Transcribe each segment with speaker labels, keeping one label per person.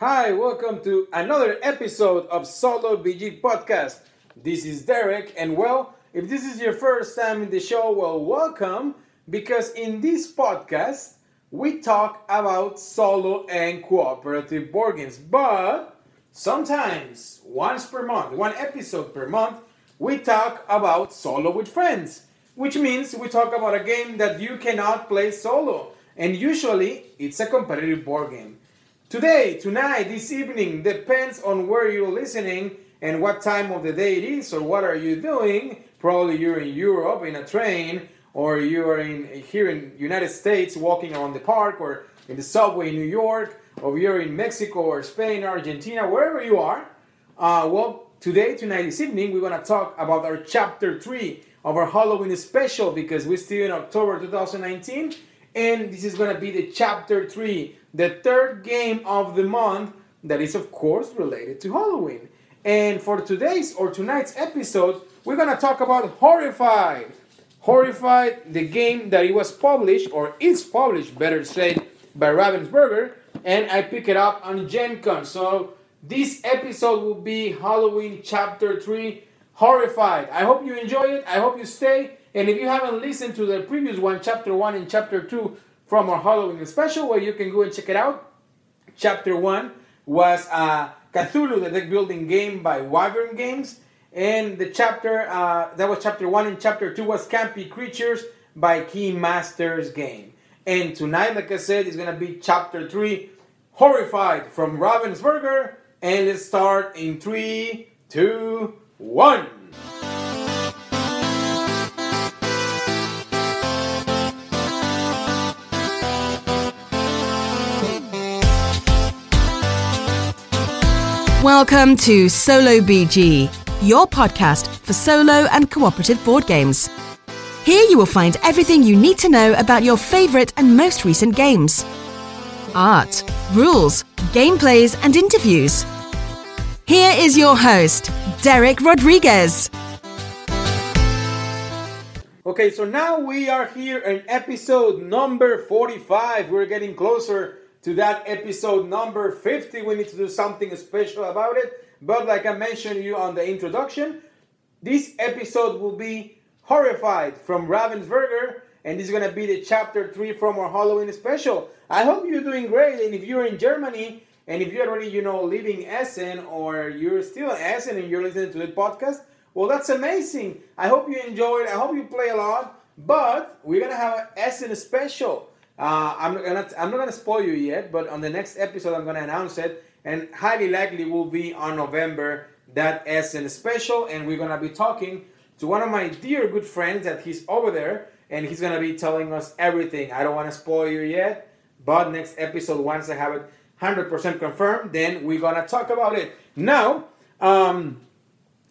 Speaker 1: Hi, welcome to another episode of Solo BG Podcast. This is Derek, and well, if this is your first time in the show, well, welcome because in this podcast we talk about solo and cooperative board games, but sometimes once per month, one episode per month, we talk about solo with friends, which means we talk about a game that you cannot play solo, and usually it's a competitive board game. Today, tonight, this evening, depends on where you're listening and what time of the day it is or what are you doing. Probably you're in Europe in a train or you are in here in United States walking around the park or in the subway in New York or you're in Mexico or Spain, or Argentina, wherever you are. Uh, well, today, tonight, this evening, we're going to talk about our chapter 3 of our Halloween special because we're still in October 2019 and this is going to be the chapter 3 the third game of the month that is, of course, related to Halloween. And for today's or tonight's episode, we're gonna talk about Horrified. Horrified, the game that it was published, or is published, better said, by Ravensburger, and I pick it up on Gen Con. So this episode will be Halloween Chapter 3 Horrified. I hope you enjoy it. I hope you stay. And if you haven't listened to the previous one, Chapter 1 and Chapter 2, from our Halloween special where you can go and check it out. Chapter 1 was uh, Cthulhu, the deck building game by Wyvern Games. And the chapter, uh, that was chapter 1, and chapter 2 was Campy Creatures by Keymasters Game. And tonight, like I said, is going to be chapter 3, Horrified from Ravensburger. And let's start in 3, 2, 1.
Speaker 2: Welcome to Solo BG, your podcast for solo and cooperative board games. Here you will find everything you need to know about your favorite and most recent games art, rules, gameplays, and interviews. Here is your host, Derek Rodriguez.
Speaker 1: Okay, so now we are here in episode number 45. We're getting closer to that episode number 50. We need to do something special about it. But like I mentioned you on the introduction, this episode will be Horrified from Ravensburger, and this is going to be the chapter 3 from our Halloween special. I hope you're doing great, and if you're in Germany, and if you're already, you know, living Essen, or you're still in Essen and you're listening to the podcast, well, that's amazing. I hope you enjoy it. I hope you play a lot. But we're going to have an Essen special. Uh, I'm not gonna I'm not gonna spoil you yet, but on the next episode I'm gonna announce it, and highly likely will be on November that Essen special, and we're gonna be talking to one of my dear good friends that he's over there, and he's gonna be telling us everything. I don't want to spoil you yet, but next episode once I have it 100% confirmed, then we're gonna talk about it. Now, um,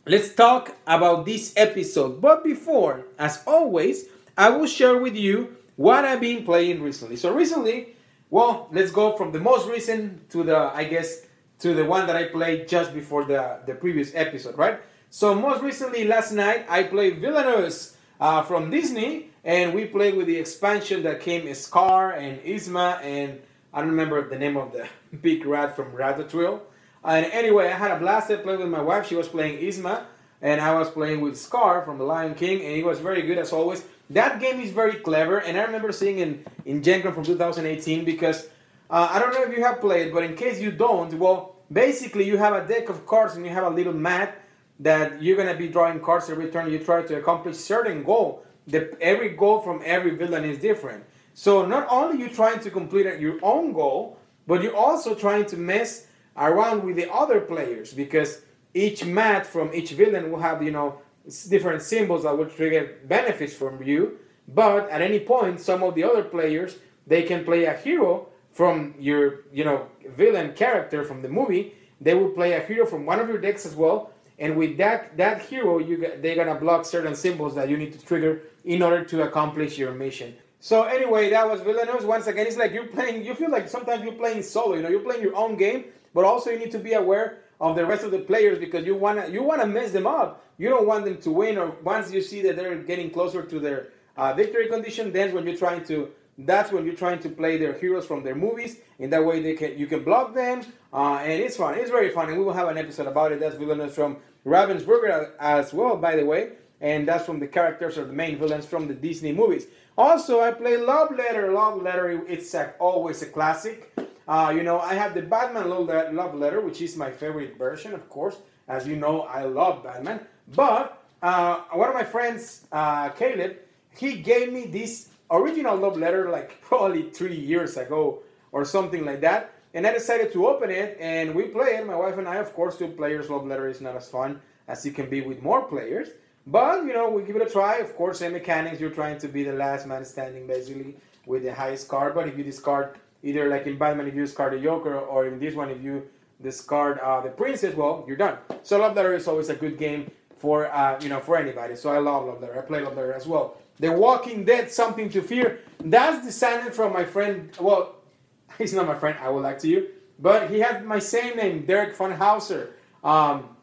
Speaker 1: let's talk about this episode. But before, as always, I will share with you what I've been playing recently. So recently, well, let's go from the most recent to the I guess to the one that I played just before the the previous episode, right? So most recently, last night I played Villainous uh, from Disney, and we played with the expansion that came Scar and Yzma, and I don't remember the name of the big rat from Ratatouille. And anyway, I had a blast. Played with my wife. She was playing Yzma, and I was playing with Scar from The Lion King, and it was very good as always. That game is very clever, and I remember seeing in in Gen Con from 2018 because uh, I don't know if you have played, but in case you don't, well, basically you have a deck of cards and you have a little mat that you're gonna be drawing cards every turn. You try to accomplish certain goal. The, every goal from every villain is different. So not only you trying to complete your own goal, but you're also trying to mess around with the other players because each mat from each villain will have you know different symbols that will trigger benefits from you. But at any point, some of the other players they can play a hero from your you know villain character from the movie. They will play a hero from one of your decks as well. And with that that hero, you they're gonna block certain symbols that you need to trigger in order to accomplish your mission. So anyway, that was Villainous. Once again, it's like you're playing. You feel like sometimes you're playing solo. You know, you're playing your own game, but also you need to be aware of the rest of the players because you wanna you wanna mess them up. You don't want them to win, or once you see that they're getting closer to their uh, victory condition, then when you're trying to That's when you're trying to play their heroes from their movies, In that way they can you can block them, uh, and it's fun. It's very fun, and we will have an episode about it. That's villainous from Ravensburger as well, by the way, and that's from the characters or the main villains from the Disney movies. Also, I play Love Letter. Love Letter, it's a, always a classic. Uh, you know, I have the Batman Love Letter, which is my favorite version, of course. As you know, I love Batman. But uh, one of my friends, uh, Caleb, he gave me this original love letter like probably three years ago or something like that. And I decided to open it and we play it. My wife and I, of course, two players love letter is not as fun as it can be with more players. But you know, we give it a try. Of course, in mechanics, you're trying to be the last man standing basically with the highest card. But if you discard either like in Batman, if you discard the Joker, or in this one, if you discard uh, the Princess, well, you're done. So Love Letter is always a good game for uh, you know for anybody. So I love Love Letter. I play Love Letter as well. The Walking Dead, Something to Fear. That's descended from my friend. Well, he's not my friend. I would like to you, but he had my same name, Derek Funhauser, um,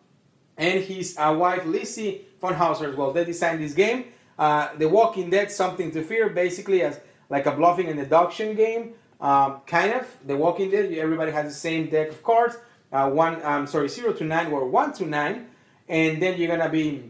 Speaker 1: and his uh, wife Lizzie Funhauser as well. They designed this game. Uh, the Walking Dead, Something to Fear, basically as like a bluffing and deduction game. Um, kind of. The Walking Dead, everybody has the same deck of cards. Uh, one, um, sorry, zero to nine or one to nine, and then you're gonna be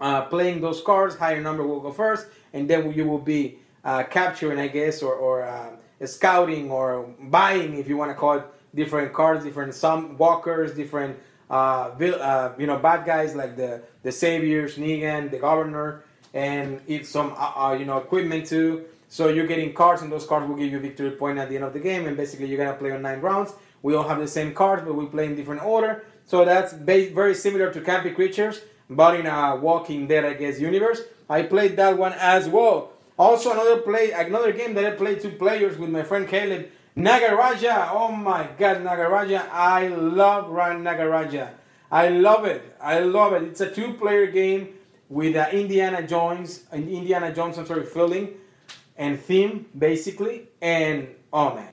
Speaker 1: uh, playing those cards. Higher number will go first, and then you will be uh, capturing, I guess, or, or uh, scouting or buying, if you want to call it, different cards, different some walkers, different uh, uh, you know bad guys like the the saviors, Negan, the governor, and it's some you know equipment too. So you're getting cards, and those cards will give you victory point at the end of the game. And basically, you're gonna play on nine rounds. We all have the same cards, but we play in different order. So that's very similar to Campy Creatures but in a Walking Dead, I guess, universe. I played that one as well. Also, another play, another game that I played two players with my friend Caleb. Nagaraja. Oh my God, Nagaraja. I love Run Nagaraja. I love it. I love it. It's a two-player game with uh, Indiana Jones, an Indiana Jones, I'm sorry, feeling and theme basically. And oh man,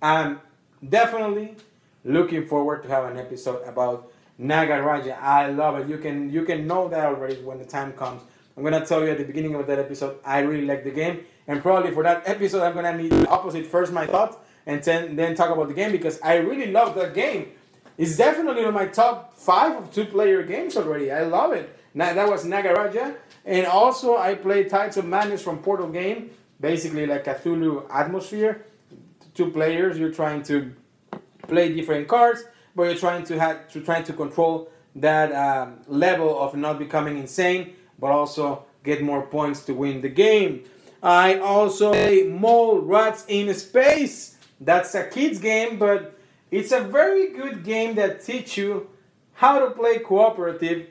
Speaker 1: I'm definitely looking forward to have an episode about Nagaraja. I love it. You can you can know that already when the time comes. I'm gonna tell you at the beginning of that episode. I really like the game, and probably for that episode, I'm gonna need the opposite first my thoughts, and then then talk about the game because I really love that game. It's definitely in my top five of two-player games already. I love it. Now, that was Nagaraja, and also I played Tides of Madness from Portal Game, basically like Cthulhu atmosphere. Two players, you're trying to play different cards but you're trying to have to trying to control that um, level of not becoming insane, but also get more points to win the game. I also play Mole Rats in Space. That's a kids game, but it's a very good game that teach you how to play cooperative,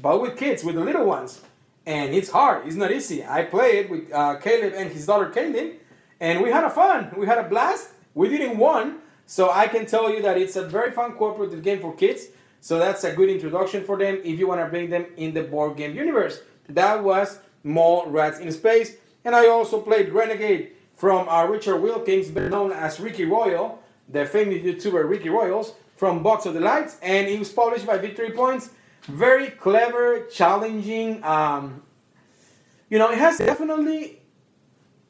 Speaker 1: but with kids, with the little ones. And it's hard. It's not easy. I played with uh, Caleb and his daughter Kaylin, and we had a fun. We had a blast. We didn't win, so I can tell you that it's a very fun cooperative game for kids. So that's a good introduction for them if you want to bring them in the board game universe. That was Mole Rats in Space. And I also played Renegade from uh, Richard Wilkins, known as Ricky Royal, the famous YouTuber Ricky Royals from Box of Delights. And it was published by Victory Points. Very clever, challenging. Um, you know, it has definitely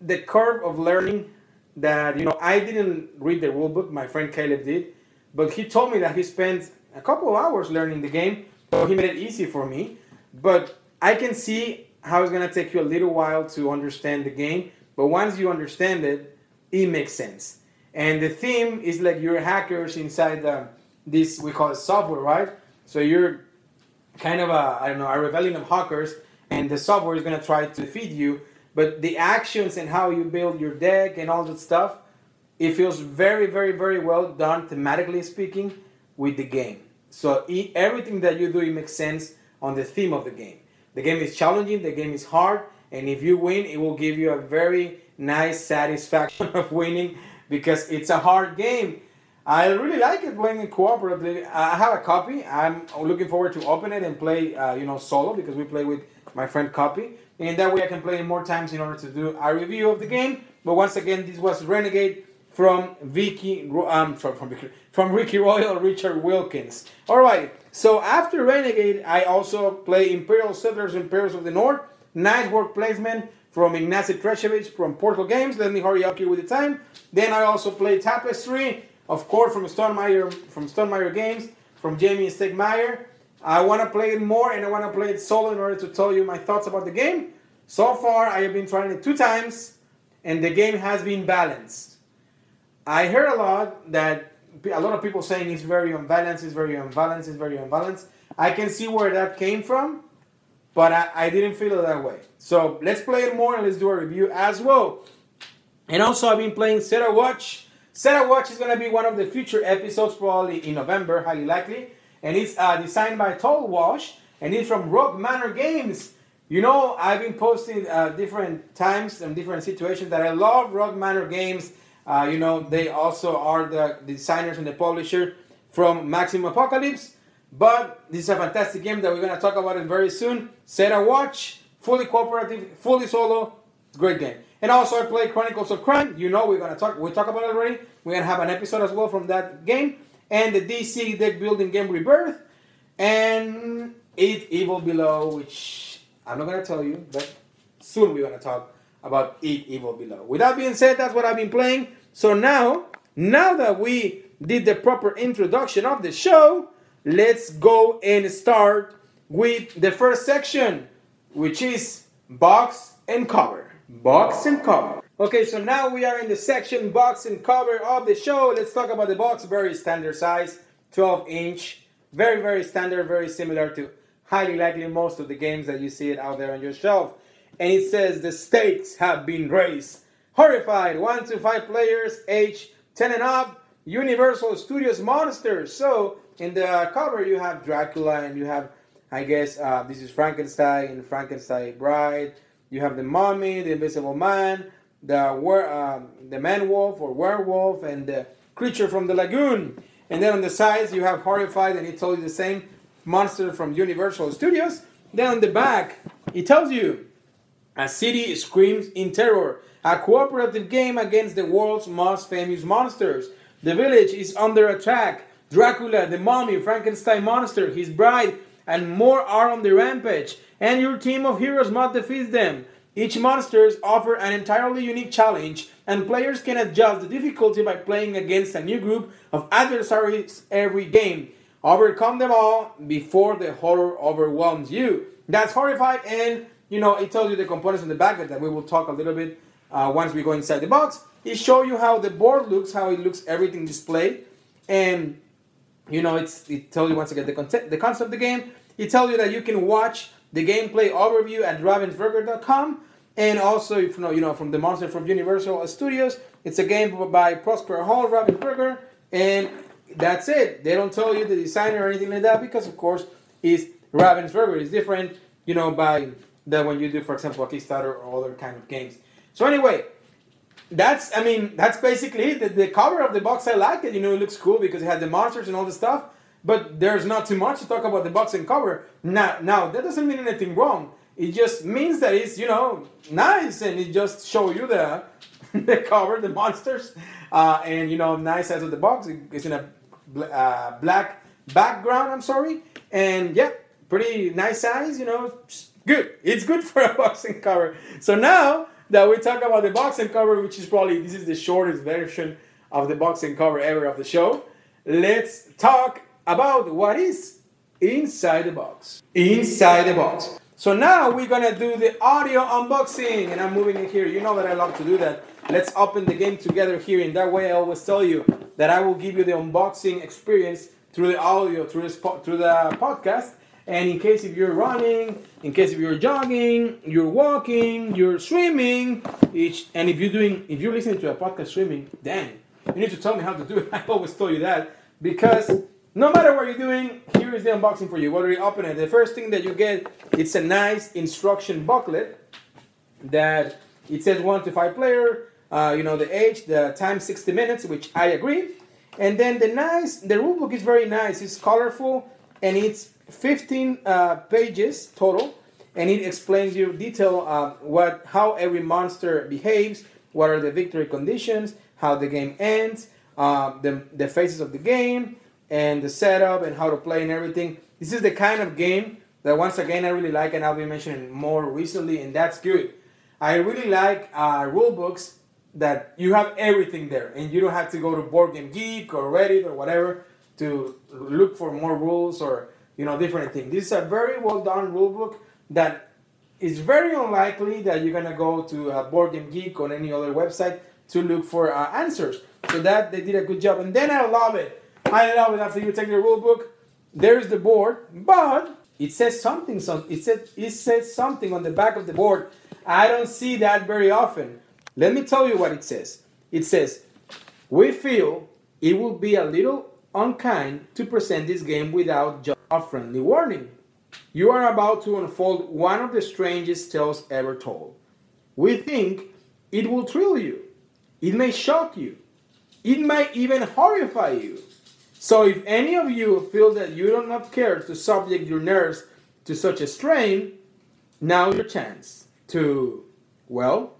Speaker 1: the curve of learning that you know I didn't read the rule book. My friend Caleb did, but he told me that he spent a couple of hours learning the game. So he made it easy for me. But I can see how it's gonna take you a little while to understand the game. But once you understand it, it makes sense. And the theme is like you're hackers inside the, this we call it software, right? So you're kind of a I don't know a rebellion of hackers, and the software is gonna try to defeat you but the actions and how you build your deck and all that stuff, it feels very, very, very well done, thematically speaking, with the game. So everything that you do, it makes sense on the theme of the game. The game is challenging, the game is hard, and if you win, it will give you a very nice satisfaction of winning because it's a hard game. I really like it playing in cooperative. I have a copy. I'm looking forward to open it and play, uh, you know, solo because we play with my friend Copy and that way I can play more times in order to do a review of the game. But once again, this was Renegade from Vicky, um, from, from, from Ricky Royal, Richard Wilkins. All right, so after Renegade, I also play Imperial Settlers, and Imperials of the North, nice work placement from Ignacy Trzewiczek from Portal Games. Let me hurry up here with the time. Then I also play Tapestry, of course, from Stonemaier, from Stonemaier Games, from Jamey Stegmaier. I want to play it more and I want to play it solo in order to tell you my thoughts about the game. So far, I have been trying it two times and the game has been balanced. I heard a lot that a lot of people saying it's very unbalanced, it's very unbalanced, it's very unbalanced. I can see where that came from, but I, I didn't feel it that way. So let's play it more and let's do a review as well. And also, I've been playing Set Watch. Set a Watch is going to be one of the future episodes, probably in November, highly likely. And it's uh, designed by Toll Wash, and it's from Rock Manor Games. You know, I've been posting uh, different times and different situations that I love Rock Manor Games. Uh, you know, they also are the designers and the publisher from Maximum Apocalypse. But this is a fantastic game that we're going to talk about it very soon. Set a watch, fully cooperative, fully solo. Great game. And also, I play Chronicles of Crime. You know, we're to talk. We talk about it already. We're to have an episode as well from that game, and the DC deck building game Rebirth, and It Evil Below, which I'm not to tell you, but soon we're to talk about It Evil Below. With that being said, that's what I've been playing. So now, now that we did the proper introduction of the show, let's go and start with the first section, which is box and cover. Box and cover. Okay, so now we are in the section box and cover of the show. Let's talk about the box. Very standard size, 12 inch. Very, very standard, very similar to highly likely most of the games that you see it out there on your shelf. And it says the stakes have been raised. Horrified, 1 to 5 players, age 10 and up, Universal Studios Monsters. So in the cover you have Dracula and you have, I guess, uh, this is Frankenstein and Frankenstein Bride. You have the Mummy, the Invisible Man, the were, um, the man wolf or werewolf, and the creature from the lagoon. And then on the sides you have Horrified, and it tells you the same monster from Universal Studios. Then on the back, it tells you a city screams in terror. A cooperative game against the world's most famous monsters. The village is under attack. Dracula, the mummy, Frankenstein monster, his bride, and more are on the rampage. And your team of heroes must defeat them. Each monsters offer an entirely unique challenge, and players can adjust the difficulty by playing against a new group of adversaries every game. Overcome them all before the horror overwhelms you. That's horrified, and you know it tells you the components in the back that we will talk a little bit uh, once we go inside the box. It show you how the board looks, how it looks, everything displayed, and you know it's it tells you once again the concept, the concept of the game. It tells you that you can watch the gameplay overview at ravensburger.com and also if you know you know from the monster from Universal Studios. It's a game by Prospero Hall, Ravensburger, and that's it. They don't tell you the designer or anything like that because of course it's Ravensburger. It's different, you know, by than when you do, for example, a Kickstarter or other kind of games. So anyway, that's I mean that's basically it. The, the cover of the box I like it. You know, it looks cool because it has the monsters and all the stuff. But there's not too much to talk about the boxing cover. Now, now that doesn't mean anything wrong. It just means that it's you know nice and it just show you the the cover, the monsters, uh, and you know nice size of the box. It's in a uh, black background. I'm sorry, and yeah, pretty nice size. You know, good. It's good for a boxing cover. So now that we talk about the boxing cover, which is probably this is the shortest version of the boxing cover ever of the show, let's talk about what is inside the box. Inside the box. So now we're gonna do the audio unboxing, and I'm moving it here. You know that I love to do that. Let's open the game together here. In that way, I always tell you that I will give you the unboxing experience through the audio, through the through the podcast. And in case if you're running, in case if you're jogging, you're walking, you're swimming, each and if you're doing, if you're listening to a podcast swimming, then you need to tell me how to do it. I always tell you that because no matter what you're doing, here is the unboxing for you. What are you open it? The first thing that you get, it's a nice instruction booklet that it says one to five player, uh, you know, the age, the time 60 minutes, which I agree. And then the nice, the rule book is very nice. It's colorful and it's 15 uh, pages total, and it explains you detail uh, what how every monster behaves, what are the victory conditions, how the game ends, uh, the the phases of the game, and the setup and how to play and everything. This is the kind of game that once again I really like and I'll be mentioning more recently, and that's good. I really like uh, rule books that you have everything there, and you don't have to go to Board Game Geek or Reddit or whatever to look for more rules or you know different things. This is a very well done rule book that is very unlikely that you're gonna go to a Board Game Geek or any other website to look for uh, answers. So that they did a good job, and then I love it. I love it after you take the rule book. There's the board, but it says something. Some it said it says something on the back of the board. I don't see that very often. Let me tell you what it says. It says, "We feel it will be a little unkind to present this game without just a friendly warning. You are about to unfold one of the strangest tales ever told. We think it will thrill you. It may shock you. It might even horrify you. So if any of you feel that you do not care to subject your nerves to such a strain, now your chance to, well,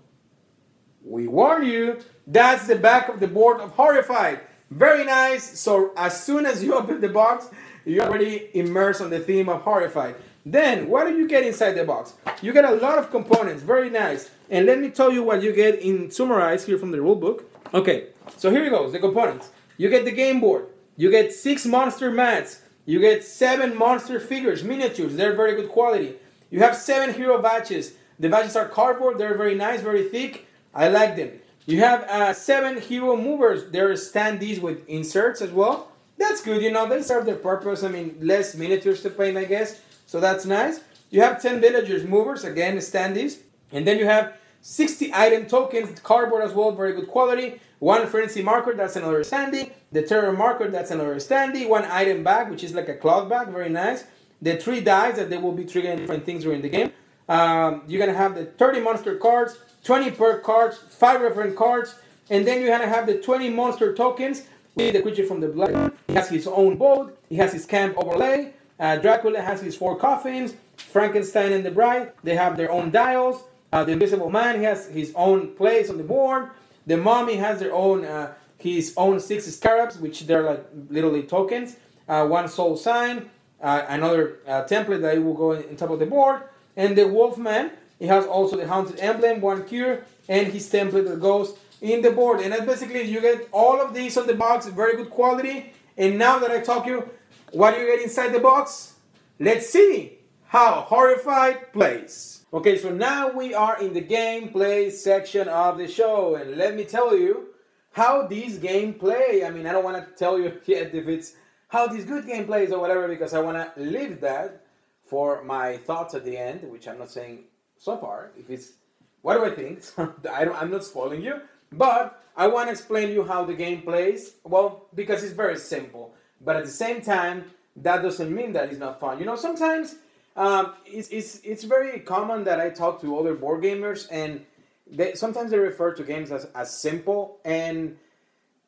Speaker 1: we warn you. That's the back of the board of Horrified. Very nice. So as soon as you open the box, you're already immersed on the theme of Horrified. Then, what do you get inside the box? You get a lot of components. Very nice. And let me tell you what you get in summarized here from the rule book. Okay, so here it goes, the components. You get the game board. You get six monster mats. You get seven monster figures, miniatures. They're very good quality. You have seven hero badges. The badges are cardboard. They're very nice, very thick. I like them. You have uh, seven hero movers. They're standees with inserts as well. That's good, you know, they serve their purpose. I mean, less miniatures to paint, I guess. So that's nice. You have 10 villagers movers, again, standees. And then you have 60 item tokens, cardboard as well, very good quality. One frenzy marker, that's another standee. The terror marker, that's another standee. One item bag, which is like a cloth bag, very nice. The three dice that they will be triggering different things during the game. Um, you're gonna have the 30 monster cards, 20 perk cards, five reference cards, and then you're gonna have the 20 monster tokens with the creature from the blood. He has his own boat. He has his camp overlay. Uh, Dracula has his four coffins. Frankenstein and the Bride, they have their own dials. Uh, the Invisible Man, has his own place on the board. The Mummy has their own, uh, his own six scarabs, which they're like literally tokens. Uh, one soul sign, uh, another uh, template that will go on top of the board. And the Wolfman, he has also the Haunted Emblem, one cure, and his template that goes in the board. And that's basically you get all of these on the box, very good quality. And now that I talk you, what do you get inside the box? Let's see how Horrified plays. Okay, so now we are in the gameplay section of the show, and let me tell you how these game play. I mean, I don't want to tell you yet if it's how these good game plays or whatever, because I want to leave that for my thoughts at the end, which I'm not saying so far. If it's what do I think? I am not spoiling you, but I want to explain you how the game plays. Well, because it's very simple, but at the same time, that doesn't mean that it's not fun. You know, sometimes um, it's, it's, it's very common that I talk to other board gamers and they, sometimes they refer to games as, as simple. And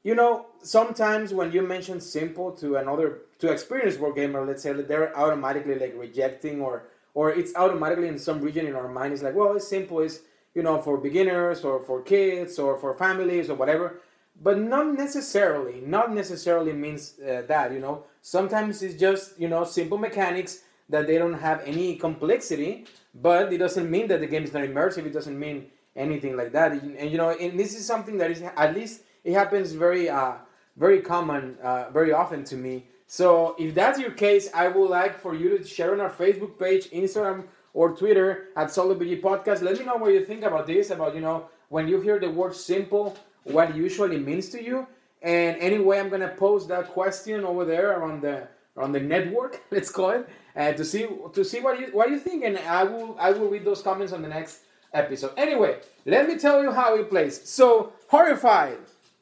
Speaker 1: you know sometimes when you mention simple to another to experienced board gamer let's say they're automatically like rejecting or or it's automatically in some region in our mind it's like well it's simple it's you know for beginners or for kids or for families or whatever. But not necessarily not necessarily means uh, that you know. Sometimes it's just you know simple mechanics that they don't have any complexity but it doesn't mean that the game is not immersive. It doesn't mean anything like that. And you know and this is something that is at least it happens very uh, very common uh, very often to me. So if that's your case i would like for you to share on our facebook page instagram or twitter at solo bg podcast. Let me know what you think about this about you know when you hear the word simple what usually means to you. And anyway, I'm gonna post that question over there on the on the network, let's call it, uh, to see to see what you what you think, and I will I will read those comments on the next episode. Anyway, let me tell you how it plays. So horrified.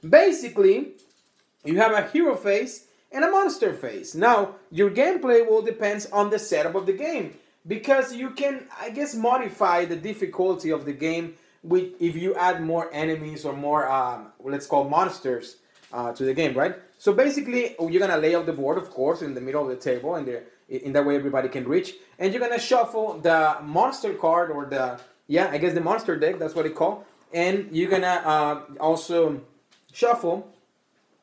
Speaker 1: Basically, you have a hero face and a monster face. Now, your gameplay will depend on the setup of the game because you can, I guess, modify the difficulty of the game with if you add more enemies or more um, let's call monsters uh, to the game, right? So basically, you're gonna lay out the board, of course, in the middle of the table, and the, in that way everybody can reach. And you're gonna shuffle the monster card or the yeah, I guess the monster deck. That's what it called. And you're gonna uh, also shuffle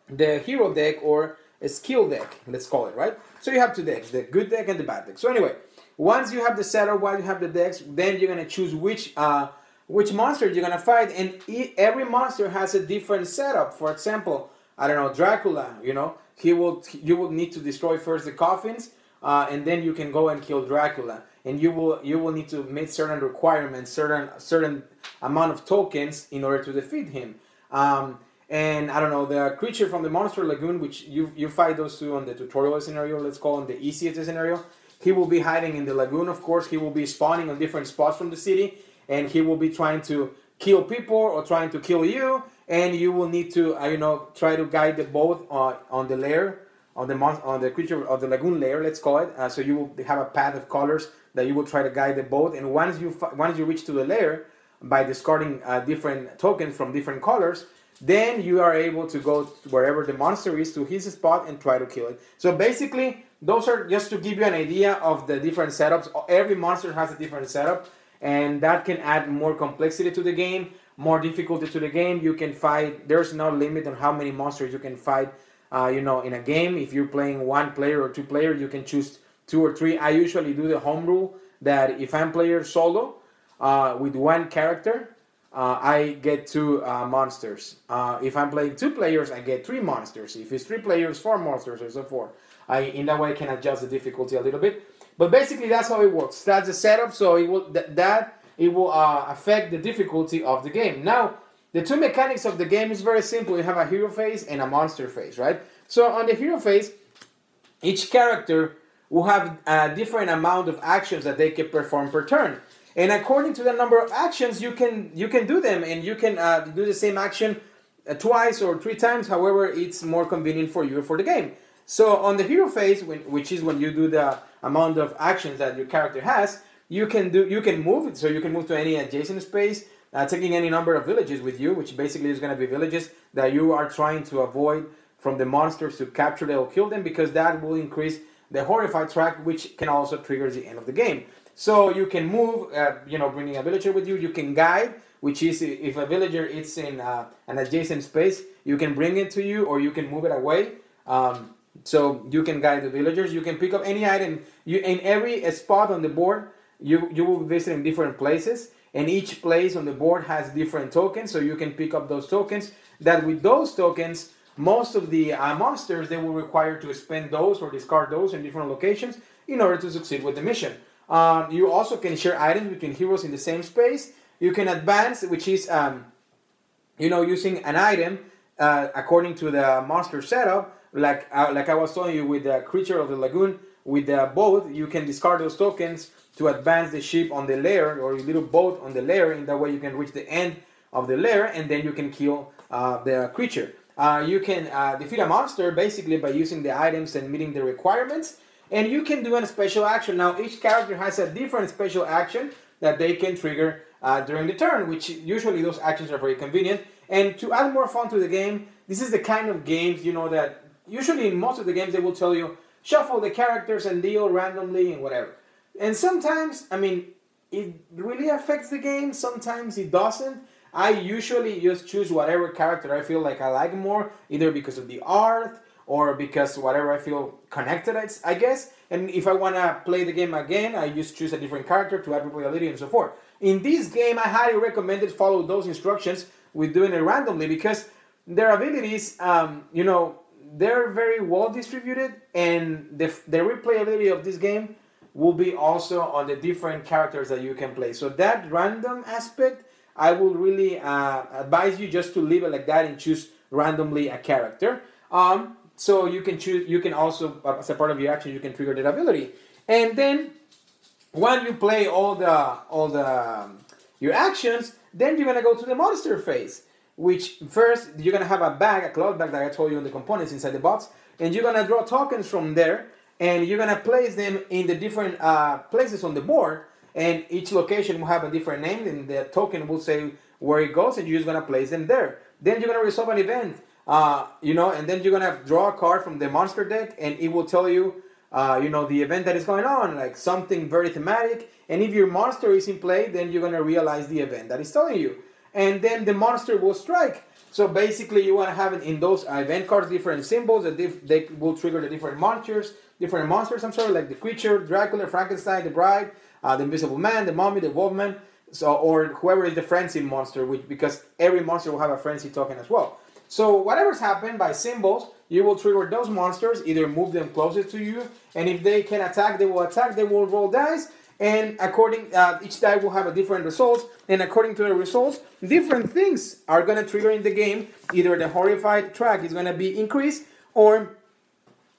Speaker 1: the hero deck or a skill deck. Let's call it right. So you have two decks: the good deck and the bad deck. So anyway, once you have the setup, once you have the decks, then you're gonna choose which. Uh, which monster you're gonna fight, and e- every monster has a different setup. For example, I don't know Dracula. You know, he will you will need to destroy first the coffins, uh, and then you can go and kill Dracula. And you will you will need to meet certain requirements, certain certain amount of tokens in order to defeat him. Um, and I don't know the creature from the Monster Lagoon, which you you fight those two on the tutorial scenario. Let's call him the easiest scenario. He will be hiding in the lagoon, of course. He will be spawning on different spots from the city, and he will be trying to kill people or trying to kill you. And you will need to, uh, you know, try to guide the boat on, on the layer, on the mon- on the creature of the lagoon layer, let's call it. Uh, so you will have a path of colors that you will try to guide the boat. And once you fi- once you reach to the layer, by discarding uh, different tokens from different colors, then you are able to go to wherever the monster is to his spot and try to kill it. So basically, those are just to give you an idea of the different setups. Every monster has a different setup, and that can add more complexity to the game, more difficulty to the game. You can fight. There's no limit on how many monsters you can fight. Uh, you know, in a game, if you're playing one player or two player, you can choose two or three. I usually do the home rule that if I'm playing solo uh, with one character, uh, I get two uh, monsters. Uh, if I'm playing two players, I get three monsters. If it's three players, four monsters, and so forth. I in that way I can adjust the difficulty a little bit. But basically, that's how it works. That's the setup. So it will th- that it will uh, affect the difficulty of the game. Now, the two mechanics of the game is very simple. You have a hero phase and a monster phase, right? So on the hero phase, each character will have a different amount of actions that they can perform per turn and according to the number of actions you can you can do them and you can uh, do the same action uh, twice or three times however it's more convenient for you for the game so on the hero phase when, which is when you do the amount of actions that your character has you can do you can move it so you can move to any adjacent space uh, taking any number of villages with you which basically is going to be villages that you are trying to avoid from the monsters to capture them or kill them because that will increase the horrified track which can also trigger the end of the game so you can move, uh, you know, bringing a villager with you. You can guide, which is if a villager is in uh, an adjacent space, you can bring it to you or you can move it away. Um, so you can guide the villagers. You can pick up any item. You in every spot on the board, you you will visit in different places, and each place on the board has different tokens. So you can pick up those tokens. That with those tokens, most of the uh, monsters they will require to spend those or discard those in different locations in order to succeed with the mission. Um, you also can share items between heroes in the same space. You can advance, which is, um, you know, using an item uh, according to the monster setup. Like uh, like I was telling you with the creature of the lagoon, with the boat, you can discard those tokens to advance the ship on the layer or your little boat on the layer. In that way, you can reach the end of the layer, and then you can kill uh, the creature. Uh, you can uh, defeat a monster basically by using the items and meeting the requirements and you can do a special action. Now, each character has a different special action that they can trigger uh, during the turn, which usually those actions are very convenient. And to add more fun to the game, this is the kind of games, you know, that usually in most of the games they will tell you, shuffle the characters and deal randomly and whatever. And sometimes, I mean, it really affects the game, sometimes it doesn't. I usually just choose whatever character I feel like I like more, either because of the art or because whatever I feel connected, I guess. And if I want to play the game again, I just choose a different character to add replayability and so forth. In this game, I highly recommend it follow those instructions with doing it randomly because their abilities, um, you know, they're very well distributed, and the, the replayability of this game will be also on the different characters that you can play. So that random aspect, I will really uh, advise you just to leave it like that and choose randomly a character. Um, so you can choose. You can also, uh, as a part of your action, you can trigger that ability. And then, when you play all the all the um, your actions, then you're gonna go to the monster phase. Which first you're gonna have a bag, a cloth bag that I told you in the components inside the box, and you're gonna draw tokens from there, and you're gonna place them in the different uh, places on the board. And each location will have a different name, and the token will say where it goes, and you're just gonna place them there. Then you're gonna resolve an event uh, you know, and then you're gonna draw a card from the monster deck, and it will tell you, uh, you know, the event that is going on, like something very thematic. And if your monster is in play, then you're gonna realize the event that is telling you, and then the monster will strike. So basically, you want to have in those event cards, different symbols that they will trigger the different monsters, different monsters. I'm sorry, like the creature, Dracula, Frankenstein, the Bride, uh, the Invisible Man, the Mummy, the Wolfman. So or whoever is the frenzy monster, which because every monster will have a frenzy token as well. So whatever's happened by symbols, you will trigger those monsters, either move them closer to you, and if they can attack, they will attack. They will roll dice, and according uh, each die will have a different results, and according to the results, different things are gonna trigger in the game. Either the horrified track is gonna be increased, or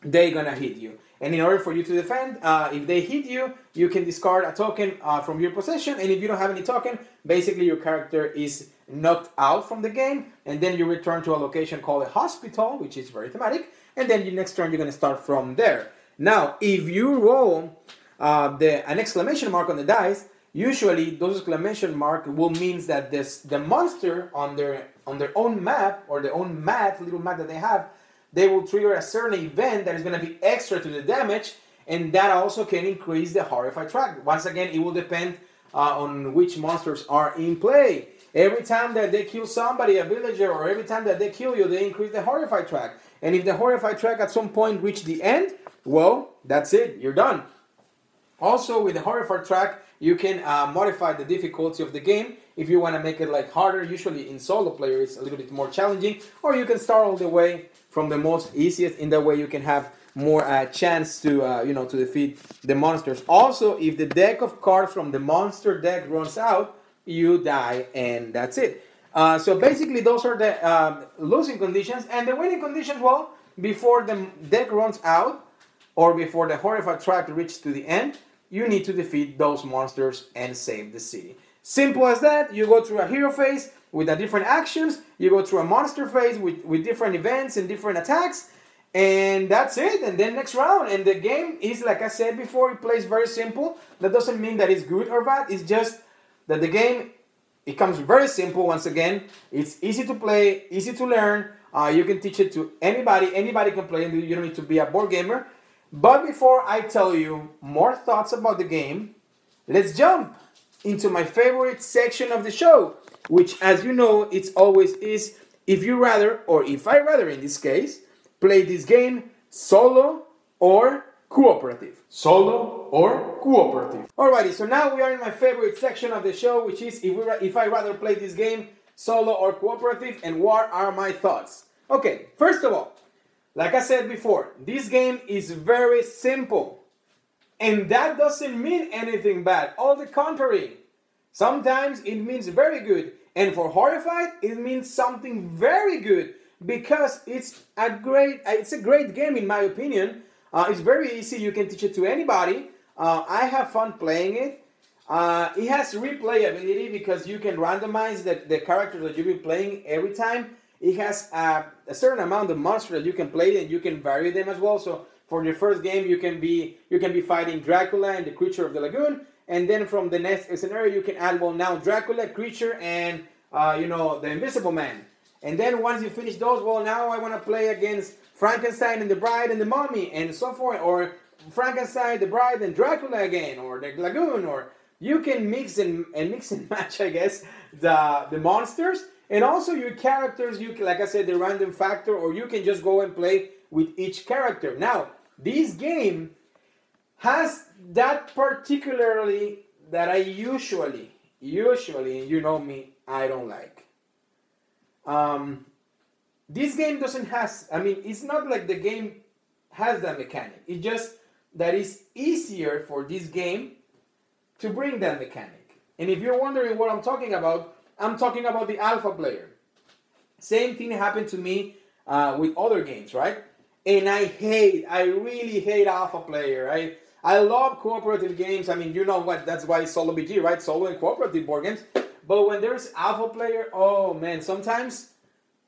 Speaker 1: they're gonna hit you. And in order for you to defend, uh, if they hit you, you can discard a token uh, from your possession. And if you don't have any token, basically your character is knocked out from the game. And then you return to a location called a hospital, which is very thematic. And then your next turn, you're going to start from there. Now, if you roll uh, the, an exclamation mark on the dice, usually those exclamation mark will means that this the monster on their on their own map or their own mat, little map that they have, they will trigger a certain event that is going to be extra to the damage, and that also can increase the horrified track. Once again, it will depend uh, on which monsters are in play. Every time that they kill somebody, a villager, or every time that they kill you, they increase the horrified track. And if the horrified track at some point reach the end, well, that's it, you're done. Also, with the horrified track, you can uh, modify the difficulty of the game if you want to make it like harder. Usually in solo player, it's a little bit more challenging, or you can start all the way from the most easiest. In that way, you can have more uh, chance to uh, you know to defeat the monsters. Also, if the deck of cards from the monster deck runs out, you die, and that's it. Uh, so basically, those are the um, losing conditions, and the winning conditions. Well, before the deck runs out, or before the horrified track reaches to the end, you need to defeat those monsters and save the city. Simple as that. You go through a hero phase with the different actions. You go through a monster phase with, with different events and different attacks. And that's it. And then next round. And the game is, like I said before, it plays very simple. That doesn't mean that it's good or bad. It's just that the game it comes very simple once again. It's easy to play, easy to learn. Uh, you can teach it to anybody. Anybody can play. You don't need to be a board gamer. But before I tell you more thoughts about the game, let's jump into my favorite section of the show, which, as you know, it's always is if you rather, or if I rather in this case, play this game solo or cooperative. Solo or cooperative. Alrighty, so now we are in my favorite section of the show, which is if, we, if I rather play this game solo or cooperative, and what are my thoughts? Okay, first of all, like I said before, this game is very simple. And that doesn't mean anything bad. All the contrary. Sometimes it means very good. And for Horrified, it means something very good because it's a great it's a great game in my opinion. Uh, it's very easy. You can teach it to anybody. Uh, I have fun playing it. Uh, it has replayability because you can randomize the, the characters that you've been playing every time. It has a, a certain amount of monsters that you can play and you can vary them as well. So for your first game, you can be you can be fighting Dracula and the creature of the lagoon, and then from the next scenario, you can add well now Dracula, creature, and uh, you know the Invisible Man. And then once you finish those, well now I want to play against Frankenstein and the Bride and the Mummy and so forth, or Frankenstein, the Bride, and Dracula again, or the Lagoon, or you can mix and, and mix and match, I guess, the the monsters and also your characters. You like I said, the random factor, or you can just go and play with each character. Now, this game has that particularly that I usually, usually, you know me, I don't like. Um, this game doesn't has. I mean, it's not like the game has that mechanic. It's just that it's easier for this game to bring that mechanic. And if you're wondering what I'm talking about, I'm talking about the alpha player. Same thing happened to me uh, with other games, right? And I hate, I really hate alpha player. I I love cooperative games. I mean, you know what? That's why solo BG, right? Solo and cooperative board games. But when there's alpha player, oh man, sometimes,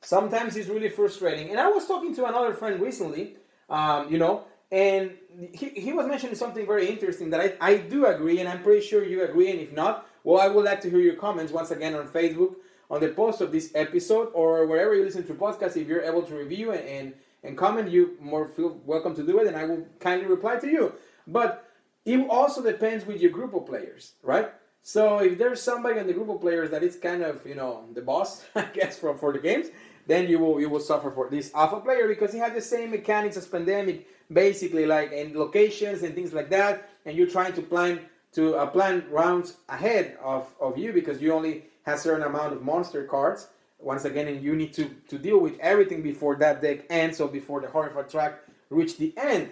Speaker 1: sometimes it's really frustrating. And I was talking to another friend recently, um, you know, and he, he was mentioning something very interesting that I, I do agree, and I'm pretty sure you agree. And if not, well, I would like to hear your comments once again on Facebook, on the post of this episode, or wherever you listen to podcasts. If you're able to review and, and, and comment, you more feel welcome to do it, and I will kindly reply to you. But it also depends with your group of players, right? So if there's somebody in the group of players that is kind of, you know, the boss, I guess, for, for the games, then you will you will suffer for this alpha player because he has the same mechanics as pandemic, basically like in locations and things like that, and you're trying to plan to uh, plan rounds ahead of, of you because you only have certain amount of monster cards. Once again, and you need to, to deal with everything before that deck ends, so before the horrified track reach the end.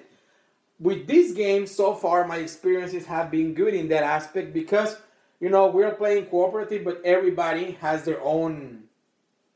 Speaker 1: With this game, so far, my experiences have been good in that aspect because, you know, we're playing cooperative, but everybody has their own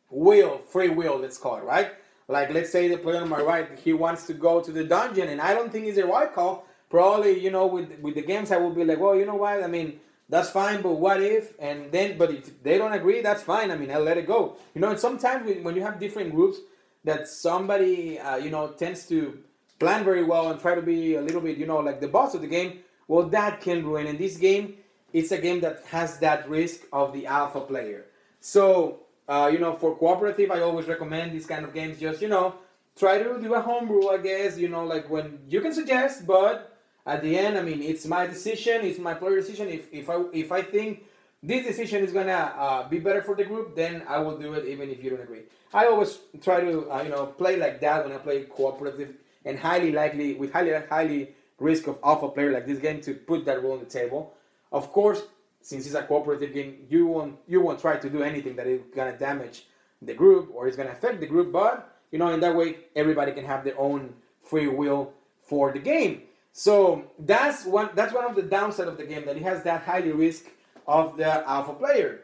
Speaker 1: will, free will, let's call it, right? Like, let's say the player on my right, he wants to go to the dungeon, and I don't think it's a right call. Probably, you know, with with the games, I will be like, well, you know what? I mean, that's fine, but what if? And then, but if they don't agree, that's fine. I mean, I'll let it go. You know, and sometimes when you have different groups, that somebody, uh, you know, tends to plan very well and try to be a little bit, you know, like the boss of the game, well, that can ruin. In this game, it's a game that has that risk of the alpha player. So uh, you know, for cooperative, I always recommend these kind of games. Just you know, try to do a homebrew. I guess you know, like when you can suggest, but at the end, I mean, it's my decision. It's my player decision. If if I if I think this decision is gonna uh, be better for the group, then I will do it, even if you don't agree. I always try to uh, you know play like that when I play cooperative, and highly likely with highly highly risk of alpha player like this game to put that rule on the table. Of course, since it's a cooperative game, you won't you won't try to do anything that is gonna damage the group or is gonna affect the group. But you know, in that way, everybody can have their own free will for the game. So that's one that's one of the downside of the game that it has that highly risk of the alpha player.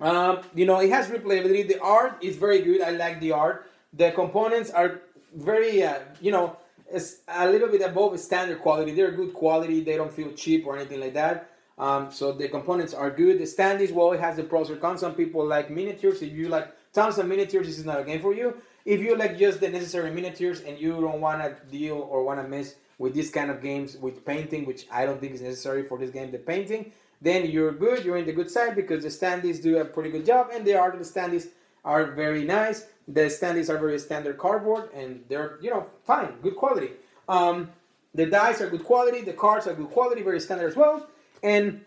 Speaker 1: Um, you know, it has replayability. The art is very good. I like the art. The components are very, uh, you know, it's a little bit above standard quality. They're good quality. They don't feel cheap or anything like that. Um, so the components are good. The stand is well, it has the pros or cons. Some people like miniatures. If you like tons of miniatures, this is not a game for you. If you like just the necessary miniatures and you don't want to deal or want to mess with this kind of games with painting, which I don't think is necessary for this game, the painting, then you're good. You're in the good side because the standees do a pretty good job, and the art of the standees are very nice. The standees are very standard cardboard, and they're you know fine, good quality. Um, the dice are good quality. The cards are good quality, very standard as well. And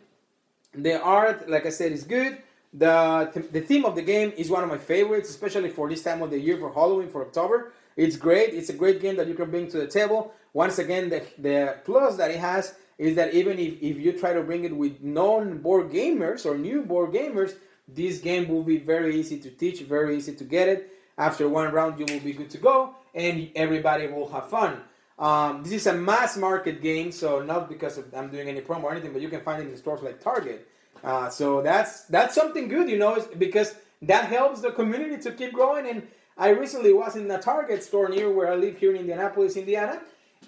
Speaker 1: the art, like I said, is good. The, th- the theme of the game is one of my favorites, especially for this time of the year, for Halloween, for October. It's great. It's a great game that you can bring to the table. Once again, the, the plus that it has is that even if, if you try to bring it with non board gamers or new board gamers, this game will be very easy to teach, very easy to get it. After one round, you will be good to go, and everybody will have fun. Um, this is a mass market game, so not because of, I'm doing any promo or anything, but you can find it in stores like Target. Uh, so that's that's something good, you know, because that helps the community to keep growing. And I recently was in a Target store near where I live here in Indianapolis, Indiana,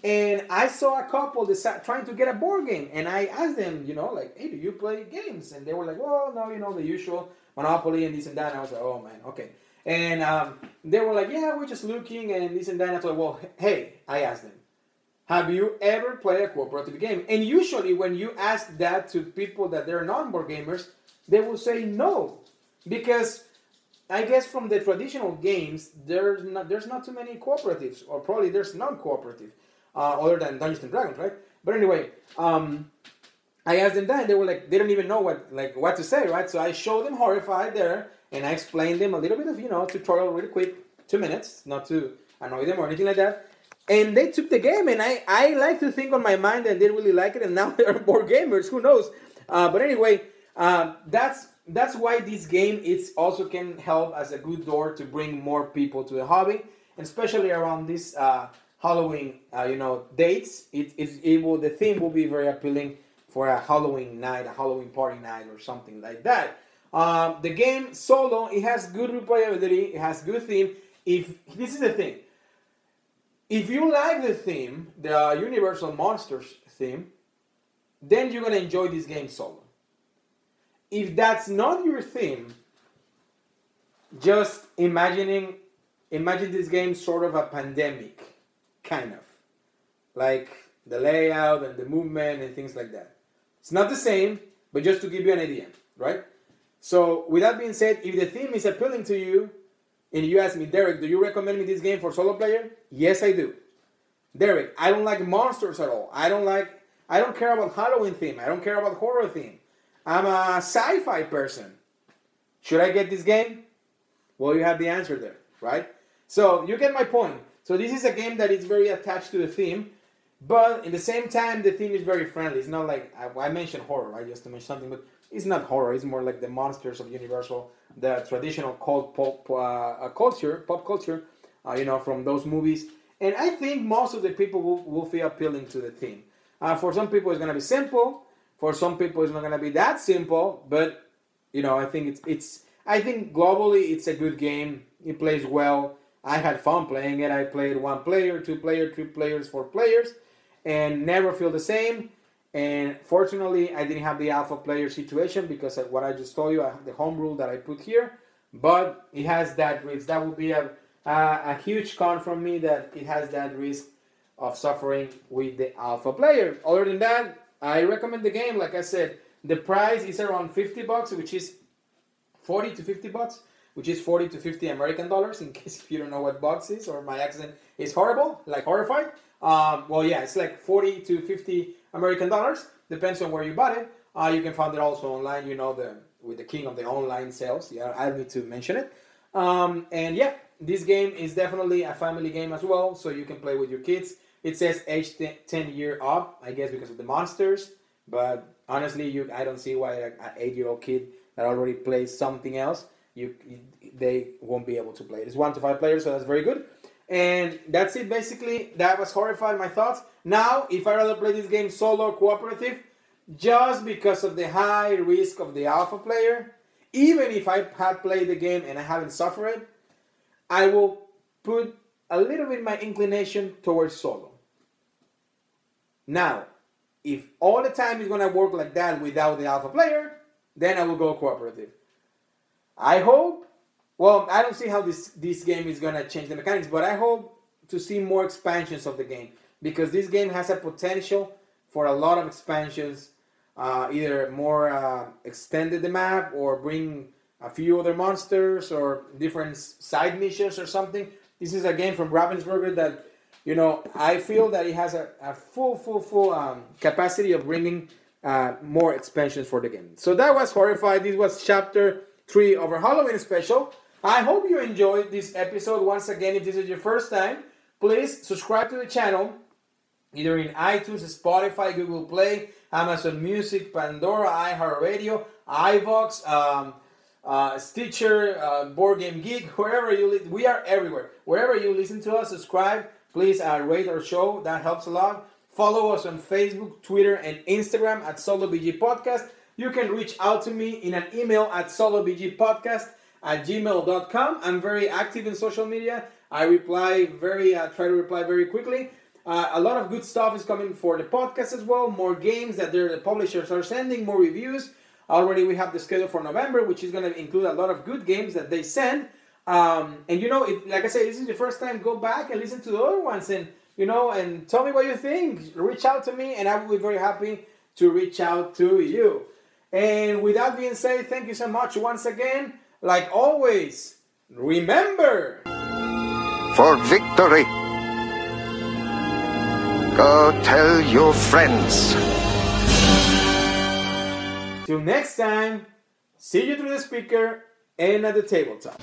Speaker 1: and I saw a couple decide, trying to get a board game, and I asked them, you know, like, hey, do you play games? And they were like, well, no, you know, the usual Monopoly and this and that. And I was like, oh man, okay. And um, they were like, yeah, we're just looking and this and that. And I thought, well, hey, I asked them, have you ever played a cooperative game? And usually, when you ask that to people that they're non-board gamers, they will say no, because I guess from the traditional games, there's not there's not too many cooperatives, or probably there's non-cooperative, uh, other than Dungeons and Dragons, right? But anyway, um, I asked them that, and they were like, they don't even know what like what to say, right? So I showed them horrified there, and I explained them a little bit of you know tutorial really quick, two minutes, not to annoy them or anything like that and they took the game and I, I like to think on my mind that they really like it and now they're more gamers who knows uh, but anyway uh, that's that's why this game it's also can help as a good door to bring more people to the hobby and especially around this uh, Halloween uh, you know dates. It, it, it will the theme will be very appealing for a Halloween night a Halloween party night or something like that. Um, the game solo it has good replayability it has good theme. If this is the thing. If you like the theme, the Universal Monsters theme, then you're gonna enjoy this game solo. If that's not your theme, just imagining imagine this game sort of a pandemic, kind of. Like the layout and the movement and things like that. It's not the same, but just to give you an idea, right? So with that being said, if the theme is appealing to you, and you ask me, Derek, do you recommend me this game for solo player? Yes, I do. Derek, I don't like monsters at all. I don't like, I don't care about Halloween theme. I don't care about horror theme. I'm a sci-fi person. Should I get this game? Well, you have the answer there, right? So you get my point. So this is a game that is very attached to the theme. But in the same time, the theme is very friendly. It's not like I, I mentioned horror, right? Just to mention something, but it's not horror. It's more like the monsters of Universal, the traditional cult pop uh, culture, pop culture, uh, you know, from those movies. And I think most of the people will, will feel appealing to the theme. Uh, for some people, it's to be simple. For some people, it's not going to be that simple. But you know, I think it's it's. I think globally, it's a good game. It plays well. I had fun playing it. I played one player, two player, three players, four players, and never feel the same. And fortunately, I didn't have the alpha player situation because of what I just told you, I have the home rule that I put here. But it has that risk. That would be a, a, a huge con from me that it has that risk of suffering with the alpha player. Other than that, I recommend the game. Like I said, the price is around 50 bucks, which is 40 to 50 bucks, which is 40 to 50 American dollars. In case if you don't know what bucks is or my accent is horrible, like horrified. Um, well, yeah, it's like 40 to 50 American dollars. Depends on where you bought it. Uh, you can find it also online. You know the with the king of the online sales. Yeah, I don't need to mention it. Um, and yeah, this game is definitely a family game as well, so you can play with your kids. It says age 10 year up, I guess because of the monsters. But honestly, you I don't see why an eight year old kid that already plays something else, you, they won't be able to play. It's one to five players, so that's very good. And that's it basically. That was horrified my thoughts. Now, if I rather play this game solo cooperative, just because of the high risk of the alpha player, even if I had played the game and I haven't suffered, I will put a little bit my inclination towards solo. Now, if all the time is going to work like that without the alpha player, then I will go cooperative. I hope. Well, I don't see how this this game is going to change the mechanics, but I hope to see more expansions of the game because this game has a potential for a lot of expansions. Uh, either more uh, extended the map or bring a few other monsters or different side missions or something. This is a game from Ravensburger that you know, I feel that it has a, a full, full, full um, capacity of bringing uh, more expansions for the game. So that was Horrified. This was chapter 3 of our Halloween special. I hope you enjoyed this episode. Once again, if this is your first time, please subscribe to the channel either in iTunes, Spotify, Google Play, Amazon Music, Pandora, iHeartRadio, iVoox, um, uh, Stitcher, uh, Board Game Geek, wherever you li- we are everywhere. Wherever you listen to us, subscribe Please uh, rate our show, that helps a lot. Follow us on Facebook, Twitter, and Instagram at SoloBG Podcast. You can reach out to me in an email at solobgpodcast at gmail.com. I'm very active in social media. I reply very, uh, try to reply very quickly. Uh, a lot of good stuff is coming for the podcast as well. More games that the publishers are sending, more reviews. Already we have the schedule for November, which is going to include a lot of good games that they send. Um, and you know, it, like I said, this is your first time. Go back and listen to the other ones, and you know, and tell me what you think. Reach out to me, and I will be very happy to reach out to you. And with that being said, thank you so much once again. Like always, remember
Speaker 3: for victory. Go tell your friends.
Speaker 1: Till next time, see you through the speaker and at the tabletop.